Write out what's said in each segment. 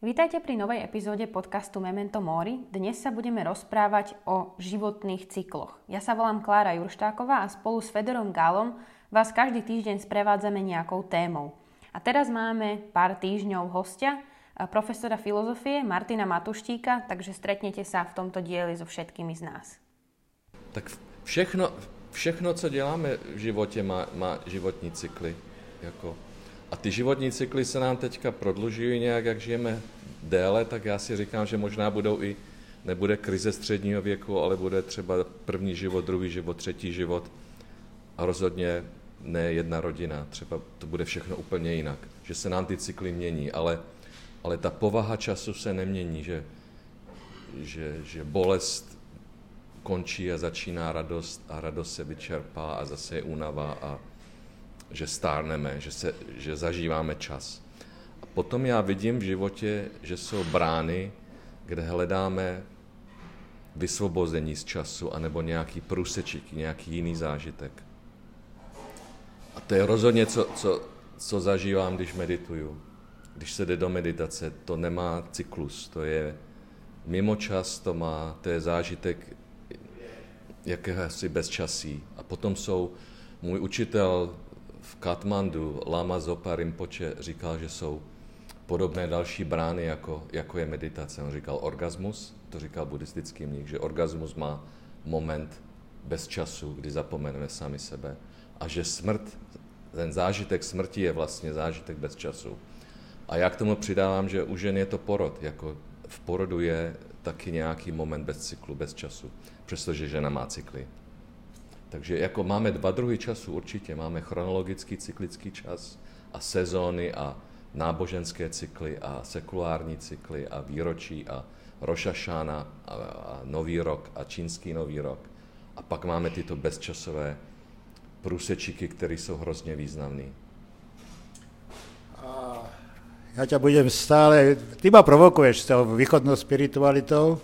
Vítajte pri novej epizóde podcastu Memento Mori. Dnes sa budeme rozprávať o životných cykloch. Ja sa volám Klára Jurštáková a spolu s Fedorom Gálom vás každý týždeň sprevádzame nejakou témou. A teraz máme pár týždňov hostia, profesora filozofie Martina Matuštíka, takže stretnete sa v tomto dieli so všetkými z nás. Tak všechno, všechno co děláme v životě, má, má životní cykly. Jako a ty životní cykly se nám teďka prodlužují nějak, jak žijeme déle, tak já si říkám, že možná budou i, nebude krize středního věku, ale bude třeba první život, druhý život, třetí život. A rozhodně ne jedna rodina, třeba to bude všechno úplně jinak, že se nám ty cykly mění, ale, ale ta povaha času se nemění, že, že, že bolest končí a začíná radost a radost se vyčerpá a zase je únava a, že stárneme, že, se, že zažíváme čas. A potom já vidím v životě, že jsou brány, kde hledáme vysvobození z času, anebo nějaký průsečík, nějaký jiný zážitek. A to je rozhodně, co, co, co zažívám, když medituju. Když se jde do meditace, to nemá cyklus, to je mimo čas, to má, to je zážitek jakéhosi bezčasí. A potom jsou, můj učitel v Katmandu Lama Zopa Rinpoche říkal, že jsou podobné další brány, jako, jako je meditace. On říkal orgasmus, to říkal buddhistický mních, že orgasmus má moment bez času, kdy zapomeneme sami sebe. A že smrt, ten zážitek smrti je vlastně zážitek bez času. A já k tomu přidávám, že u žen je to porod. Jako v porodu je taky nějaký moment bez cyklu, bez času, přestože žena má cykly. Takže jako máme dva druhy času určitě. Máme chronologický cyklický čas a sezóny a náboženské cykly a sekulární cykly a výročí a Rošašána a, a Nový rok a čínský Nový rok. A pak máme tyto bezčasové průsečíky, které jsou hrozně významné. Ja ťa budem stále, ty ma provokuješ s tou východnou spiritualitou,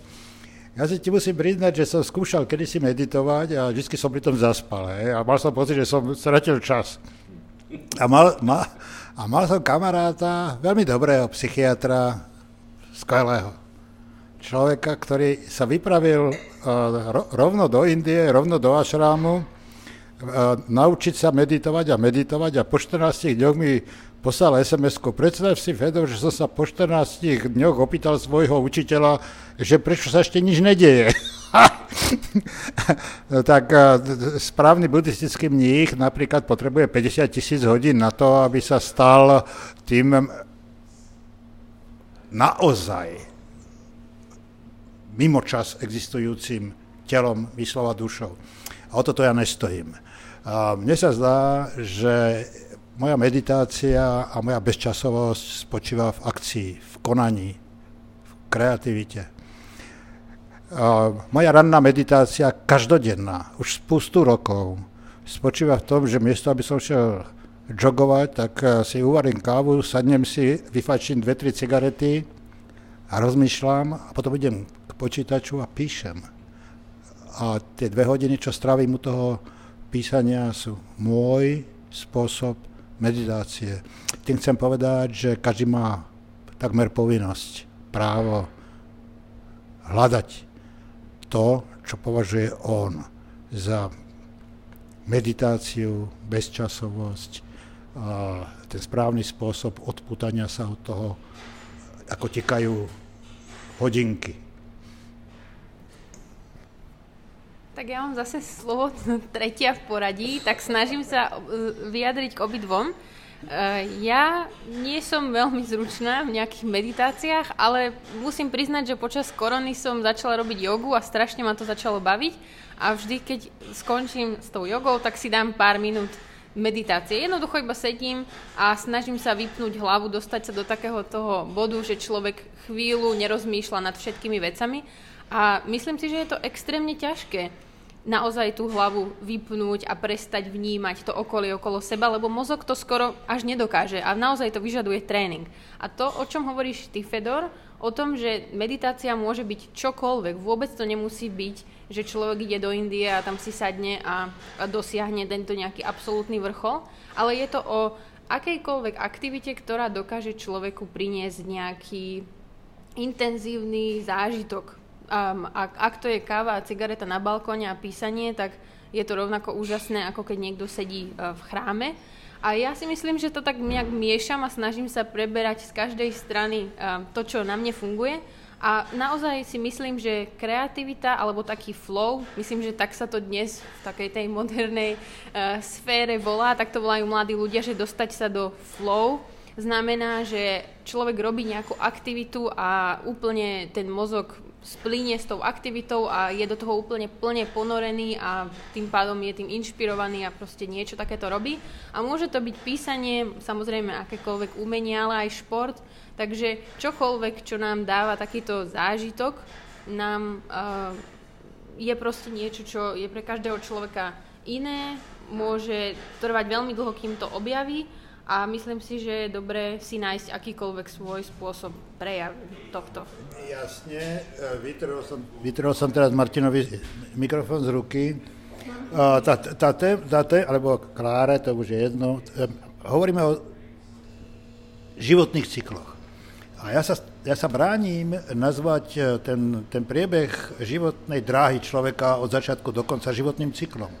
ja si ti musím priznať, že som skúšal kedysi meditovať a vždy som pri tom zaspal. Hej, a mal som pocit, že som stratil čas. A mal, ma, a mal som kamaráta, veľmi dobrého psychiatra, skvelého. Človeka, ktorý sa vypravil uh, rovno do Indie, rovno do Ašrámu, naučiť sa meditovať a meditovať a po 14 dňoch mi poslal SMS-ku. Predstav si, Fedor, že som sa po 14 dňoch opýtal svojho učiteľa, že prečo sa ešte nič nedieje. no, tak správny buddhistický mních napríklad potrebuje 50 tisíc hodín na to, aby sa stal tým naozaj mimo čas existujúcim telom, myslova, dušou. A o toto ja nestojím. A mne sa zdá, že moja meditácia a moja bezčasovosť spočíva v akcii, v konaní, v kreativite. Moja ranná meditácia, každodenná, už spustu rokov, spočíva v tom, že miesto, aby som šiel jogovať, tak eh, si uvarím kávu, sadnem si, vyfačím dve, tri cigarety a rozmýšľam a potom idem k počítaču a píšem. A tie dve hodiny, čo strávim u toho písania, sú môj spôsob meditácie. Tým chcem povedať, že každý má takmer povinnosť, právo hľadať to, čo považuje on za meditáciu, bezčasovosť, a ten správny spôsob odputania sa od toho, ako tekajú hodinky. Tak ja mám zase slovo tretia v poradí, tak snažím sa e, vyjadriť k obidvom. E, ja nie som veľmi zručná v nejakých meditáciách, ale musím priznať, že počas korony som začala robiť jogu a strašne ma to začalo baviť. A vždy, keď skončím s tou jogou, tak si dám pár minút meditácie. Jednoducho iba sedím a snažím sa vypnúť hlavu, dostať sa do takého toho bodu, že človek chvíľu nerozmýšľa nad všetkými vecami. A myslím si, že je to extrémne ťažké naozaj tú hlavu vypnúť a prestať vnímať to okolie okolo seba, lebo mozog to skoro až nedokáže a naozaj to vyžaduje tréning. A to, o čom hovoríš ty, Fedor, o tom, že meditácia môže byť čokoľvek, vôbec to nemusí byť, že človek ide do Indie a tam si sadne a, a dosiahne tento nejaký absolútny vrchol, ale je to o akejkoľvek aktivite, ktorá dokáže človeku priniesť nejaký intenzívny zážitok. Um, ak, ak to je káva a cigareta na balkóne a písanie, tak je to rovnako úžasné, ako keď niekto sedí uh, v chráme. A ja si myslím, že to tak nejak miešam a snažím sa preberať z každej strany um, to, čo na mne funguje. A naozaj si myslím, že kreativita alebo taký flow, myslím, že tak sa to dnes v takej tej modernej uh, sfére volá, tak to volajú mladí ľudia, že dostať sa do flow znamená, že človek robí nejakú aktivitu a úplne ten mozog splíne s tou aktivitou a je do toho úplne plne ponorený a tým pádom je tým inšpirovaný a proste niečo takéto robí. A môže to byť písanie, samozrejme akékoľvek umenie, ale aj šport, Takže čokoľvek, čo nám dáva takýto zážitok, nám uh, je proste niečo, čo je pre každého človeka iné, môže trvať veľmi dlho, kým to objaví a myslím si, že je dobré si nájsť akýkoľvek svoj spôsob prejav tohto. Jasne, e, vytrhol som, vytrhol som teraz Martinovi mikrofón z ruky. Uh, tá, tá, tá, tá, alebo Kláre, to už je jedno. Hovoríme o životných cykloch. A ja sa, ja sa bránim nazvať e, ten, ten priebeh životnej dráhy človeka od začiatku do konca životným cyklom.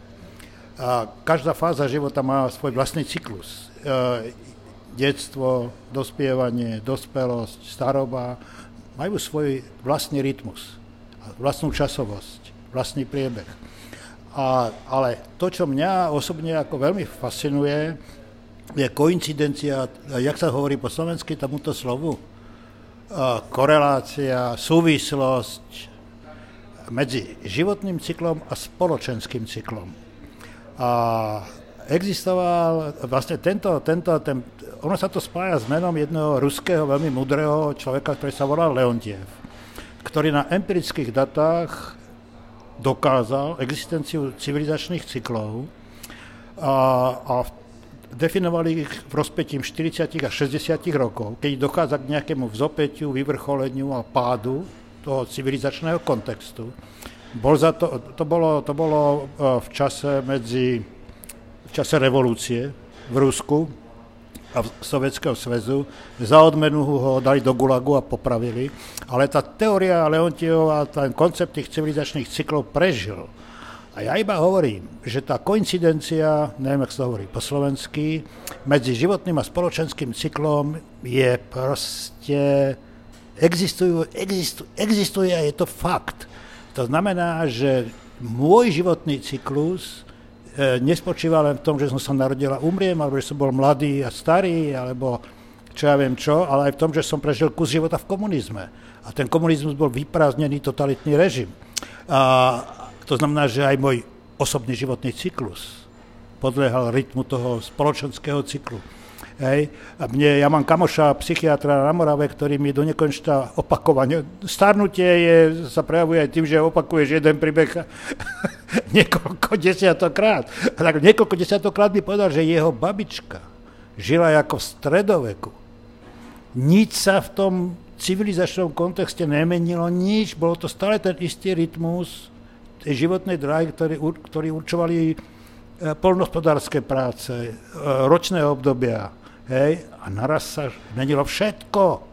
A každá fáza života má svoj vlastný cyklus. E, detstvo, dospievanie, dospelosť, staroba majú svoj vlastný rytmus, vlastnú časovosť, vlastný priebeh. A, ale to, čo mňa osobne ako veľmi fascinuje, je koincidencia, jak sa hovorí po slovensky tomuto slovu, korelácia, súvislosť medzi životným cyklom a spoločenským cyklom. A existoval vlastne tento, tento ten, ono sa to spája s menom jedného ruského veľmi mudrého človeka, ktorý sa volal Leontiev, ktorý na empirických datách dokázal existenciu civilizačných cyklov a, a definovali ich v rozpetím 40 a 60 rokov, keď dochádza k nejakému vzopetiu, vyvrcholeniu a pádu toho civilizačného kontextu. Bol za to, to, bolo, to bolo e, v čase medzi v čase revolúcie v Rusku a v Sovietskeho svezu. Za odmenu ho dali do Gulagu a popravili. Ale tá teória Leontieva, ten koncept tých civilizačných cyklov prežil. A ja iba hovorím, že tá koincidencia, neviem, ak sa hovorí po slovensky, medzi životným a spoločenským cyklom je proste, existujú, existu, existuje a je to fakt. To znamená, že môj životný cyklus e, nespočíva len v tom, že som sa narodil a umriem, alebo že som bol mladý a starý, alebo čo ja viem čo, ale aj v tom, že som prežil kus života v komunizme. A ten komunizmus bol vyprázdnený totalitný režim. A, to znamená, že aj môj osobný životný cyklus podliehal rytmu toho spoločenského cyklu. Hej. A mne, ja mám kamoša, psychiatra na Morave, ktorý mi do nekonečna opakovane. Starnutie je, sa prejavuje aj tým, že opakuješ jeden príbeh niekoľko desiatokrát. A tak niekoľko desiatokrát mi povedal, že jeho babička žila ako v stredoveku. Nič sa v tom civilizačnom kontexte nemenilo, nič. Bolo to stále ten istý rytmus, tej životnej dráhy, ktorí, ktorí určovali e, polnospodárske práce, e, ročné obdobia. Hej, a naraz sa menilo všetko.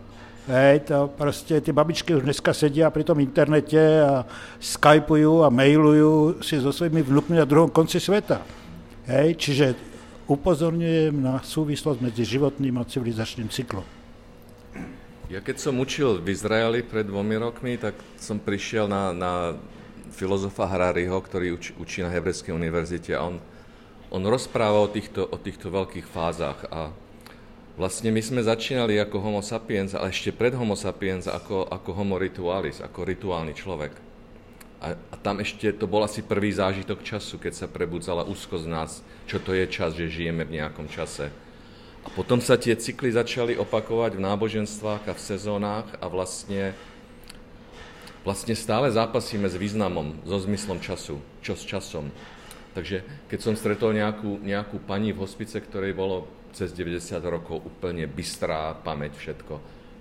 Hej, to proste tie babičky už dneska sedia pri tom internete a skypujú a mailujú si so svojimi vnúkmi na druhom konci sveta. Hej, čiže upozorňujem na súvislosť medzi životným a civilizačným cyklom. Ja keď som učil v Izraeli pred dvomi rokmi, tak som prišiel na, na filozofa Harariho, ktorý uč, učí na Hebrejskej univerzite a on, on rozpráva o týchto, o týchto veľkých fázach a vlastne my sme začínali ako homo sapiens, ale ešte pred homo sapiens ako, ako homo ritualis, ako rituálny človek. A, a tam ešte to bol asi prvý zážitok času, keď sa prebudzala úzkosť nás, čo to je čas, že žijeme v nejakom čase. A potom sa tie cykly začali opakovať v náboženstvách a v sezónach a vlastne vlastne stále zápasíme s významom, so zmyslom času, čo s časom. Takže keď som stretol nejakú, nejakú pani v hospice, ktorej bolo cez 90 rokov úplne bystrá pamäť, všetko,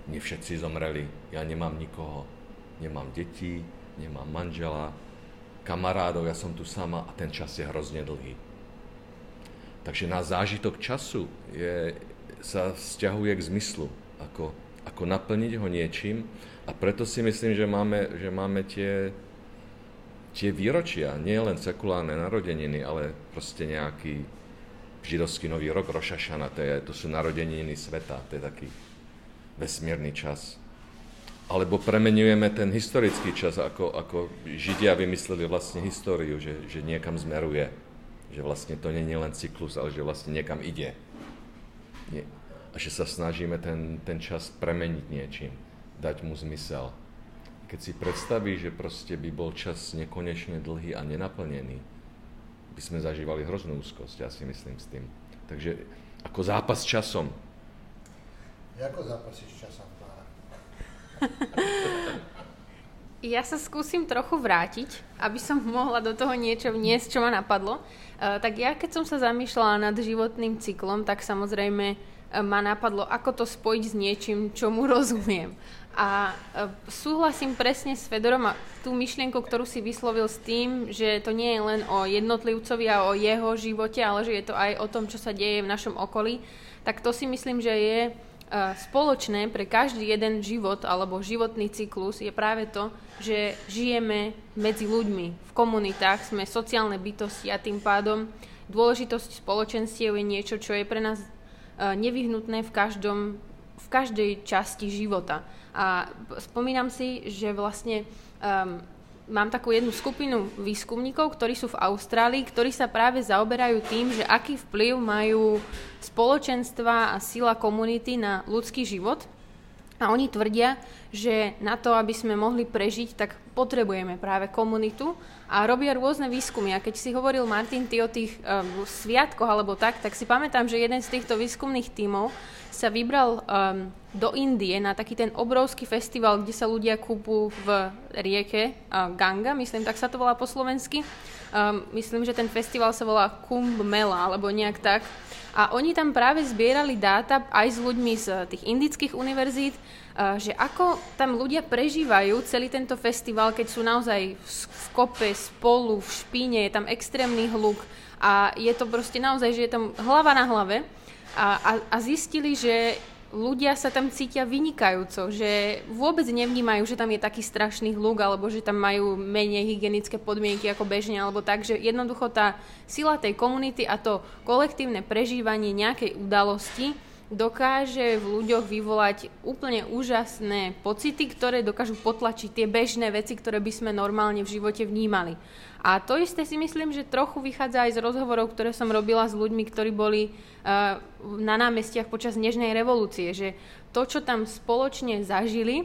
nie všetci zomreli, ja nemám nikoho, nemám detí, nemám manžela, kamarádov, ja som tu sama a ten čas je hrozne dlhý. Takže na zážitok času je, sa vzťahuje k zmyslu, ako, ako naplniť ho niečím. A preto si myslím, že máme, že máme tie, tie výročia, nie len sekulárne narodeniny, ale proste nejaký židovský nový rok, Rošašana, to, je, to sú narodeniny sveta, to je taký vesmírny čas. Alebo premenujeme ten historický čas, ako, ako Židia vymysleli vlastne históriu, že, že niekam zmeruje. Že vlastne to nie je len cyklus, ale že vlastne niekam ide. Nie. A že sa snažíme ten, ten čas premeniť niečím dať mu zmysel. Keď si predstavíš, že proste by bol čas nekonečne dlhý a nenaplnený, by sme zažívali hroznú úzkosť, ja si myslím s tým. Takže ako zápas s časom. Ako zápasíš s časom, Ja sa skúsim trochu vrátiť, aby som mohla do toho niečo vniesť, čo ma napadlo. Uh, tak ja, keď som sa zamýšľala nad životným cyklom, tak samozrejme uh, ma napadlo, ako to spojiť s niečím, čo mu rozumiem. A e, súhlasím presne s Fedorom a tú myšlienku, ktorú si vyslovil s tým, že to nie je len o jednotlivcovi a o jeho živote, ale že je to aj o tom, čo sa deje v našom okolí, tak to si myslím, že je e, spoločné pre každý jeden život alebo životný cyklus je práve to, že žijeme medzi ľuďmi, v komunitách, sme sociálne bytosti a tým pádom dôležitosť spoločenstiev je niečo, čo je pre nás e, nevyhnutné v, každom, v každej časti života. A spomínam si, že vlastne um, mám takú jednu skupinu výskumníkov, ktorí sú v Austrálii, ktorí sa práve zaoberajú tým, že aký vplyv majú spoločenstva a sila komunity na ľudský život. A oni tvrdia, že na to, aby sme mohli prežiť, tak potrebujeme práve komunitu a robia rôzne výskumy. A keď si hovoril, Martin, ty o tých um, sviatkoch alebo tak, tak si pamätám, že jeden z týchto výskumných tímov sa vybral um, do Indie na taký ten obrovský festival, kde sa ľudia kúpu v rieke Ganga, myslím, tak sa to volá po slovensky. Um, myslím, že ten festival sa volá Kumbh Mela, alebo nejak tak. A oni tam práve zbierali dáta aj s ľuďmi z tých indických univerzít, uh, že ako tam ľudia prežívajú celý tento festival, keď sú naozaj v kope, spolu, v špíne, je tam extrémny hluk a je to proste naozaj, že je tam hlava na hlave a, a, a zistili, že ľudia sa tam cítia vynikajúco, že vôbec nevnímajú, že tam je taký strašný hluk alebo že tam majú menej hygienické podmienky ako bežne alebo tak, že jednoducho tá sila tej komunity a to kolektívne prežívanie nejakej udalosti dokáže v ľuďoch vyvolať úplne úžasné pocity, ktoré dokážu potlačiť tie bežné veci, ktoré by sme normálne v živote vnímali. A to isté si myslím, že trochu vychádza aj z rozhovorov, ktoré som robila s ľuďmi, ktorí boli uh, na námestiach počas Nežnej revolúcie, že to, čo tam spoločne zažili,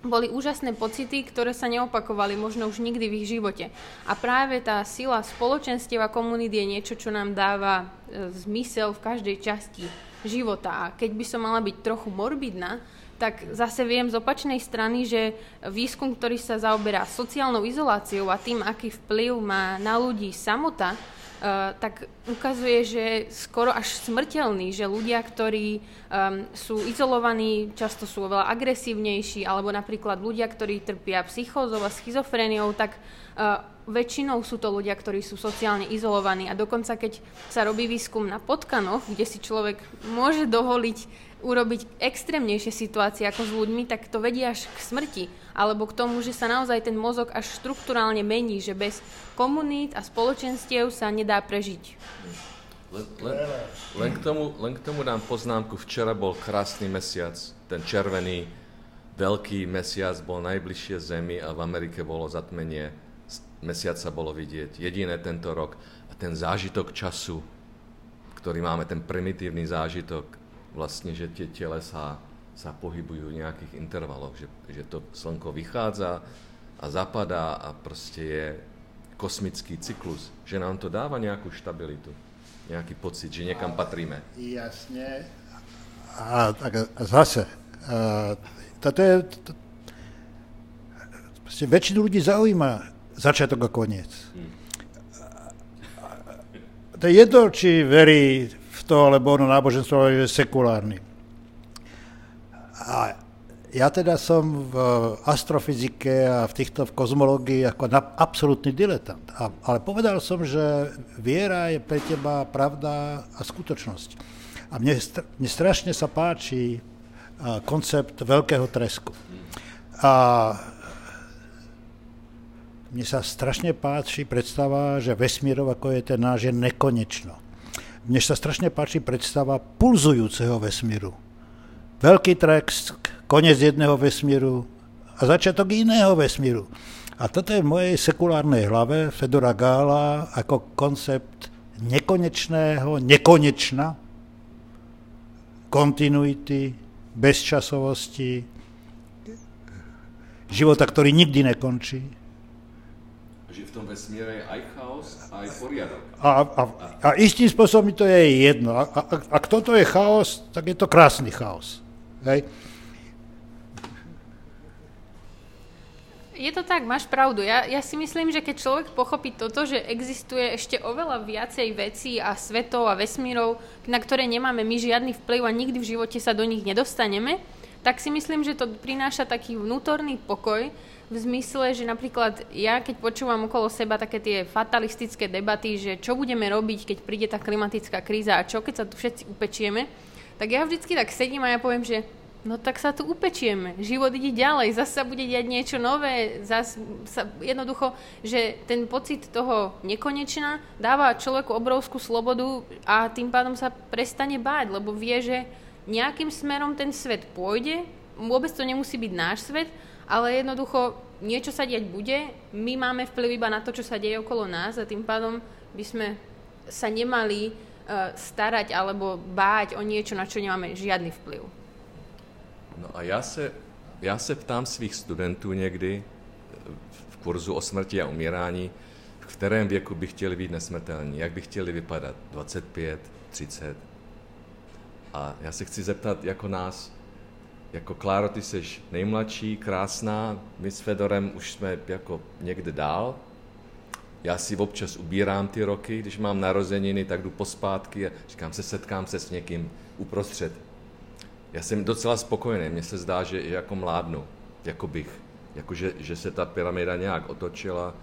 boli úžasné pocity, ktoré sa neopakovali možno už nikdy v ich živote. A práve tá sila spoločenstiev a komunít je niečo, čo nám dáva uh, zmysel v každej časti života. A keď by som mala byť trochu morbidná, tak zase viem z opačnej strany, že výskum, ktorý sa zaoberá sociálnou izoláciou a tým, aký vplyv má na ľudí samota, Uh, tak ukazuje, že skoro až smrteľný, že ľudia, ktorí um, sú izolovaní, často sú oveľa agresívnejší, alebo napríklad ľudia, ktorí trpia psychózou a schizofréniou, tak uh, väčšinou sú to ľudia, ktorí sú sociálne izolovaní. A dokonca, keď sa robí výskum na potkanoch, kde si človek môže dovoliť urobiť extrémnejšie situácie ako s ľuďmi, tak to vedie až k smrti. Alebo k tomu, že sa naozaj ten mozog až štruktúrálne mení, že bez komunít a spoločenstiev sa nedá prežiť. Len, len, len, k tomu, len k tomu dám poznámku. Včera bol krásny mesiac, ten červený, veľký mesiac bol najbližšie Zemi a v Amerike bolo zatmenie. Mesiac sa bolo vidieť. Jediné tento rok. A ten zážitok času, ktorý máme, ten primitívny zážitok, vlastne, že tie telesa sa pohybujú v nejakých intervaloch, že, že to slnko vychádza a zapadá a proste je kosmický cyklus, že nám to dáva nejakú stabilitu, nejaký pocit, že niekam patríme. Jasne. A, tak a zase, a, toto je, to, proste väčšinu ľudí zaujíma začiatok a koniec. Hmm. To je jedno, či verí to, alebo ono náboženstvo je sekulárny. A ja teda som v astrofyzike a v týchto v kozmológii ako na, absolútny diletant. A, ale povedal som, že viera je pre teba pravda a skutočnosť. A mne, mne strašne sa páči koncept veľkého tresku. A mne sa strašne páči predstava, že vesmírov, ako je ten náš, je nekonečno. Mne sa strašne páči predstava pulzujúceho vesmíru. Veľký tresk, koniec jedného vesmíru a začiatok iného vesmíru. A toto je v mojej sekulárnej hlave Fedora Gála ako koncept nekonečného, nekonečna, kontinuity, bezčasovosti, života, ktorý nikdy nekončí že v tom vesmíre je aj chaos, aj poriadok. A, a, a istým spôsobom to je jedno. A, a, ak toto je chaos, tak je to krásny chaos. Hej? Je to tak, máš pravdu. Ja, ja si myslím, že keď človek pochopí toto, že existuje ešte oveľa viacej vecí a svetov a vesmírov, na ktoré nemáme my žiadny vplyv a nikdy v živote sa do nich nedostaneme, tak si myslím, že to prináša taký vnútorný pokoj, v zmysle, že napríklad ja, keď počúvam okolo seba také tie fatalistické debaty, že čo budeme robiť, keď príde tá klimatická kríza a čo, keď sa tu všetci upečieme, tak ja vždycky tak sedím a ja poviem, že no tak sa tu upečieme, život ide ďalej, zase sa bude diať niečo nové, zase sa, jednoducho, že ten pocit toho nekonečna dáva človeku obrovskú slobodu a tým pádom sa prestane báť, lebo vie, že nejakým smerom ten svet pôjde, vôbec to nemusí byť náš svet, ale jednoducho niečo sa diať bude, my máme vplyv iba na to, čo sa deje okolo nás a tým pádom by sme sa nemali starať alebo báť o niečo, na čo nemáme žiadny vplyv. No a já se, já se ptám svých studentů někdy v kurzu o smrti a umírání, v kterém věku by chtěli být nesmrtelní, jak by chtěli vypadat, 25, 30. A já se chci zeptat jako nás, jako Kláro, ty jsi nejmladší, krásná, my s Fedorem už jsme jako někde dál. Já si občas ubírám ty roky, když mám narozeniny, tak jdu pospátky a říkám se, setkám se s někým uprostřed. Já jsem docela spokojený, mně se zdá, že jako mládnu, jako bych, jako že, že se ta pyramida nějak otočila,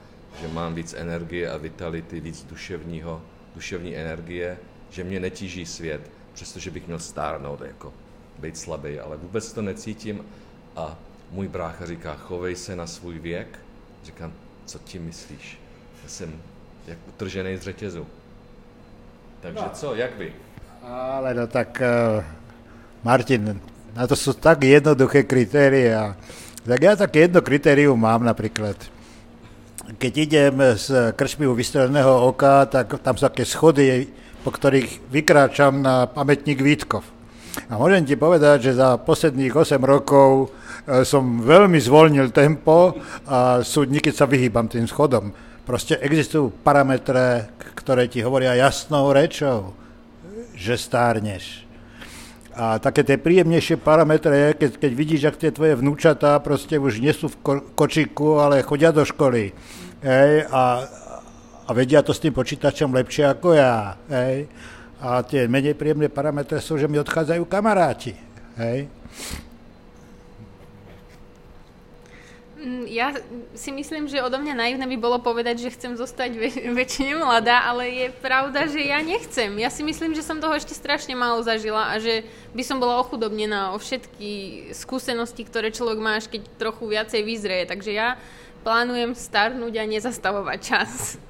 že mám víc energie a vitality, víc duševního, duševní energie, že mě netíží svět, přestože bych měl stárnout jako být slabý, ale vůbec to necítím a můj brácha říká, chovej se na svůj věk. Říkám, co ti myslíš? Jsem jak utržený z řetězu. Takže no. co, jak vy? Ale no tak, uh, Martin, na to sú tak jednoduché kritéria. Tak ja také jedno kritérium mám napríklad. Keď idem z krčmy u vystreleného oka, tak tam sú také schody, po ktorých vykráčam na pamätník Vítkov. A môžem ti povedať, že za posledných 8 rokov e, som veľmi zvolnil tempo a sú dní, keď sa vyhýbam tým schodom. Proste existujú parametre, ktoré ti hovoria jasnou rečou, že stárneš. A také tie príjemnejšie parametre, keď, keď vidíš, ak tie tvoje vnúčatá proste už nie sú v ko- kočiku, ale chodia do školy. Hej, a, a vedia to s tým počítačom lepšie ako ja. Hej a tie menej príjemné parametre sú, že mi odchádzajú kamaráti. Hej? Ja si myslím, že odo mňa naivné by bolo povedať, že chcem zostať väč- väčšine mladá, ale je pravda, že ja nechcem. Ja si myslím, že som toho ešte strašne málo zažila a že by som bola ochudobnená o všetky skúsenosti, ktoré človek má, keď trochu viacej vyzrie. Takže ja plánujem starnúť a nezastavovať čas.